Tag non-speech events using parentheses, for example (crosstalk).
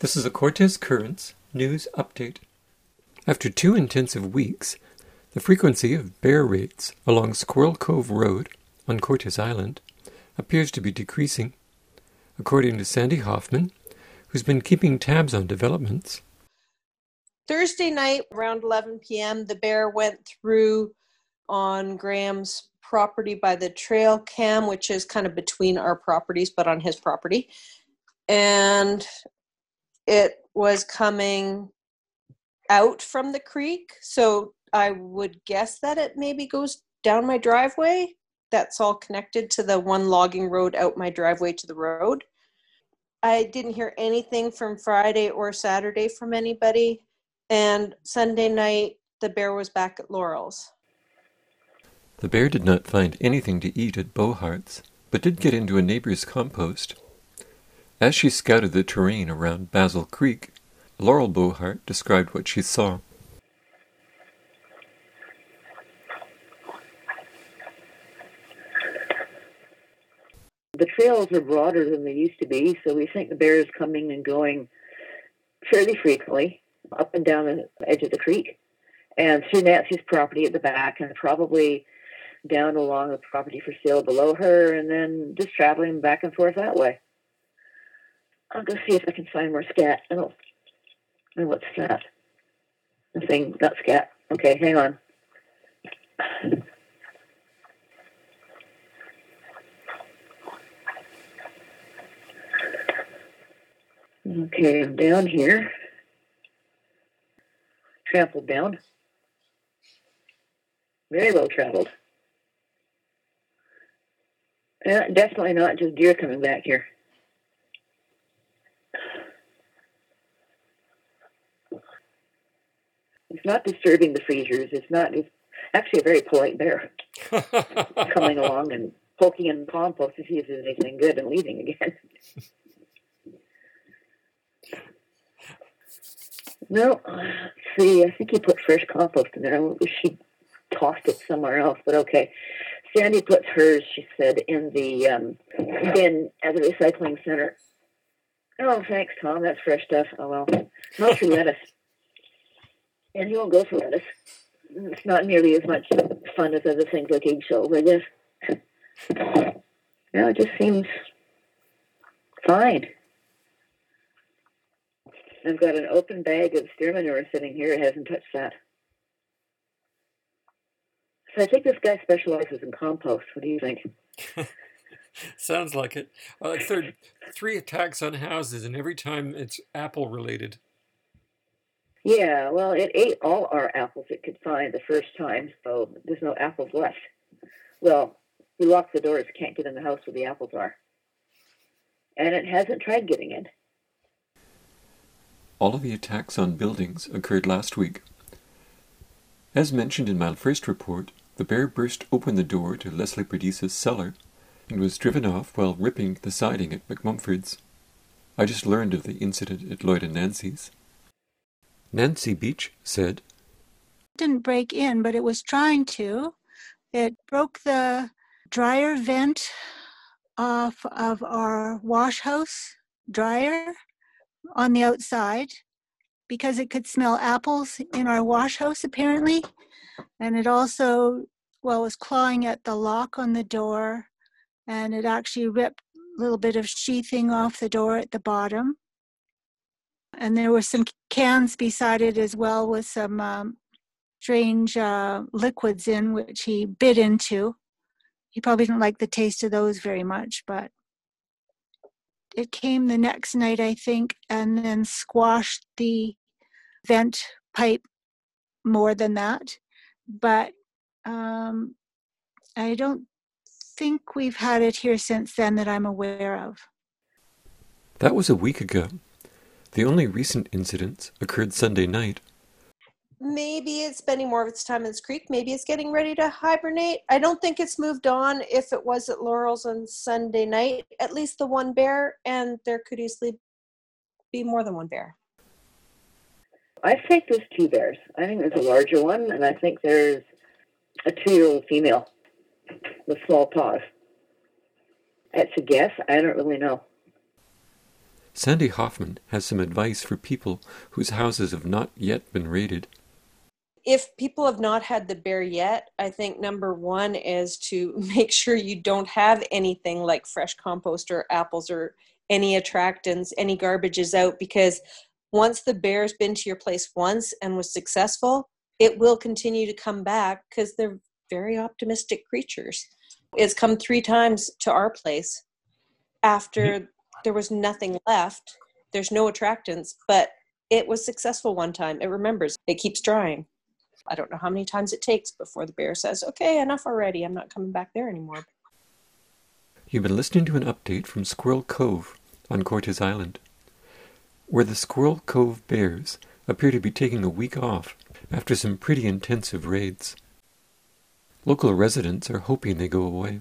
This is a Cortes Currents news update. After two intensive weeks, the frequency of bear raids along Squirrel Cove Road on Cortes Island appears to be decreasing, according to Sandy Hoffman, who's been keeping tabs on developments. Thursday night around 11 p.m., the bear went through on Graham's property by the trail cam, which is kind of between our properties, but on his property. And it was coming out from the creek. So I would guess that it maybe goes down my driveway. That's all connected to the one logging road out my driveway to the road. I didn't hear anything from Friday or Saturday from anybody. And Sunday night, the bear was back at Laurel's. The bear did not find anything to eat at Bohart's, but did get into a neighbor's compost. As she scouted the terrain around Basil Creek, Laurel Bohart described what she saw. The trails are broader than they used to be, so we think the bear is coming and going fairly frequently up and down the edge of the creek and through Nancy's property at the back and probably down along the property for sale below her and then just traveling back and forth that way. I'll go see if I can find more scat. Oh, oh what's that? Nothing, not scat. Okay, hang on. Okay, I'm down here. Trampled down. Very well traveled. Yeah, definitely not just deer coming back here. It's not disturbing the freezers. It's not. It's actually a very polite bear (laughs) coming along and poking in the compost to see if there's anything good and leaving again. (laughs) no, see, I think he put fresh compost in there. I wish he tossed it somewhere else, but okay. Sandy puts hers, she said, in the um, bin at the recycling center. Oh, thanks, Tom. That's fresh stuff. Oh, well. Mostly (laughs) lettuce. And won't go for lettuce. It's not nearly as much fun as other things like eggshells, I guess. Yeah, it just seems fine. I've got an open bag of steer manure sitting here. It hasn't touched that. So I think this guy specializes in compost. What do you think? (laughs) Sounds like it. Uh, third, three attacks on houses, and every time it's apple related. Yeah, well, it ate all our apples it could find the first time, so there's no apples left. Well, we locked the doors, can't get in the house where the apples are. And it hasn't tried getting in. All of the attacks on buildings occurred last week. As mentioned in my first report, the bear burst open the door to Leslie Perdice's cellar and was driven off while ripping the siding at McMumford's. I just learned of the incident at Lloyd and Nancy's. Nancy Beach said, Didn't break in, but it was trying to. It broke the dryer vent off of our wash house dryer on the outside because it could smell apples in our wash house apparently. And it also, well, was clawing at the lock on the door and it actually ripped a little bit of sheathing off the door at the bottom. And there were some cans beside it as well with some um, strange uh, liquids in, which he bit into. He probably didn't like the taste of those very much, but it came the next night, I think, and then squashed the vent pipe more than that. But um, I don't think we've had it here since then that I'm aware of. That was a week ago. The only recent incidents occurred Sunday night. Maybe it's spending more of its time in this creek. Maybe it's getting ready to hibernate. I don't think it's moved on if it was at Laurel's on Sunday night. At least the one bear, and there could easily be more than one bear. I think there's two bears. I think there's a larger one, and I think there's a two year old female with small paws. That's a guess. I don't really know. Sandy Hoffman has some advice for people whose houses have not yet been raided. If people have not had the bear yet, I think number one is to (laughs) make sure you don't have anything like fresh compost or apples or any attractants, any garbage is out because once the bear's been to your place once and was successful, it will continue to come back because they're very optimistic creatures. It's come three times to our place after mm-hmm. There was nothing left. There's no attractants, but it was successful one time. It remembers, it keeps trying. I don't know how many times it takes before the bear says, okay, enough already. I'm not coming back there anymore. You've been listening to an update from Squirrel Cove on Cortes Island, where the Squirrel Cove Bears appear to be taking a week off after some pretty intensive raids. Local residents are hoping they go away.